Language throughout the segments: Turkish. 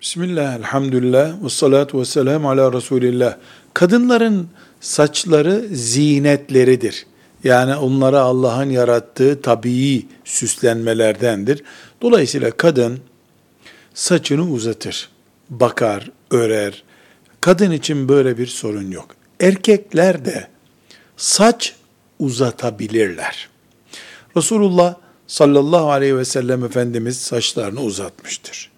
Bismillah, elhamdülillah, ve salatu ve selamu ala Resulillah. Kadınların saçları zinetleridir. Yani onlara Allah'ın yarattığı tabii süslenmelerdendir. Dolayısıyla kadın saçını uzatır, bakar, örer. Kadın için böyle bir sorun yok. Erkekler de saç uzatabilirler. Resulullah sallallahu aleyhi ve sellem Efendimiz saçlarını uzatmıştır.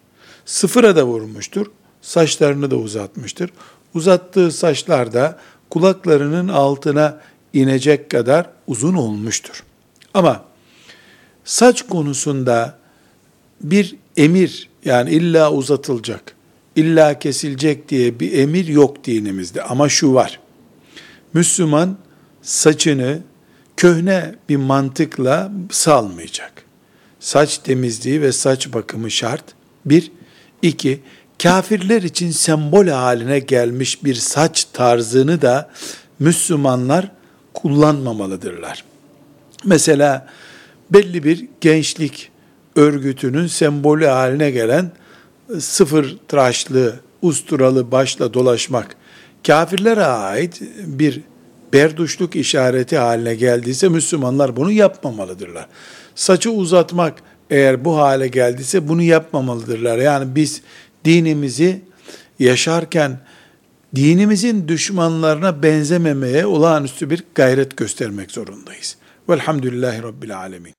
Sıfıra da vurmuştur, saçlarını da uzatmıştır. Uzattığı saçlar da kulaklarının altına inecek kadar uzun olmuştur. Ama saç konusunda bir emir yani illa uzatılacak, illa kesilecek diye bir emir yok dinimizde. Ama şu var. Müslüman saçını köhne bir mantıkla salmayacak. Saç temizliği ve saç bakımı şart. Bir, iki, kafirler için sembol haline gelmiş bir saç tarzını da Müslümanlar kullanmamalıdırlar. Mesela belli bir gençlik örgütünün sembolü haline gelen sıfır tıraşlı, usturalı başla dolaşmak kafirlere ait bir berduşluk işareti haline geldiyse Müslümanlar bunu yapmamalıdırlar. Saçı uzatmak eğer bu hale geldiyse bunu yapmamalıdırlar. Yani biz dinimizi yaşarken dinimizin düşmanlarına benzememeye olağanüstü bir gayret göstermek zorundayız. Velhamdülillahi Rabbil Alemin.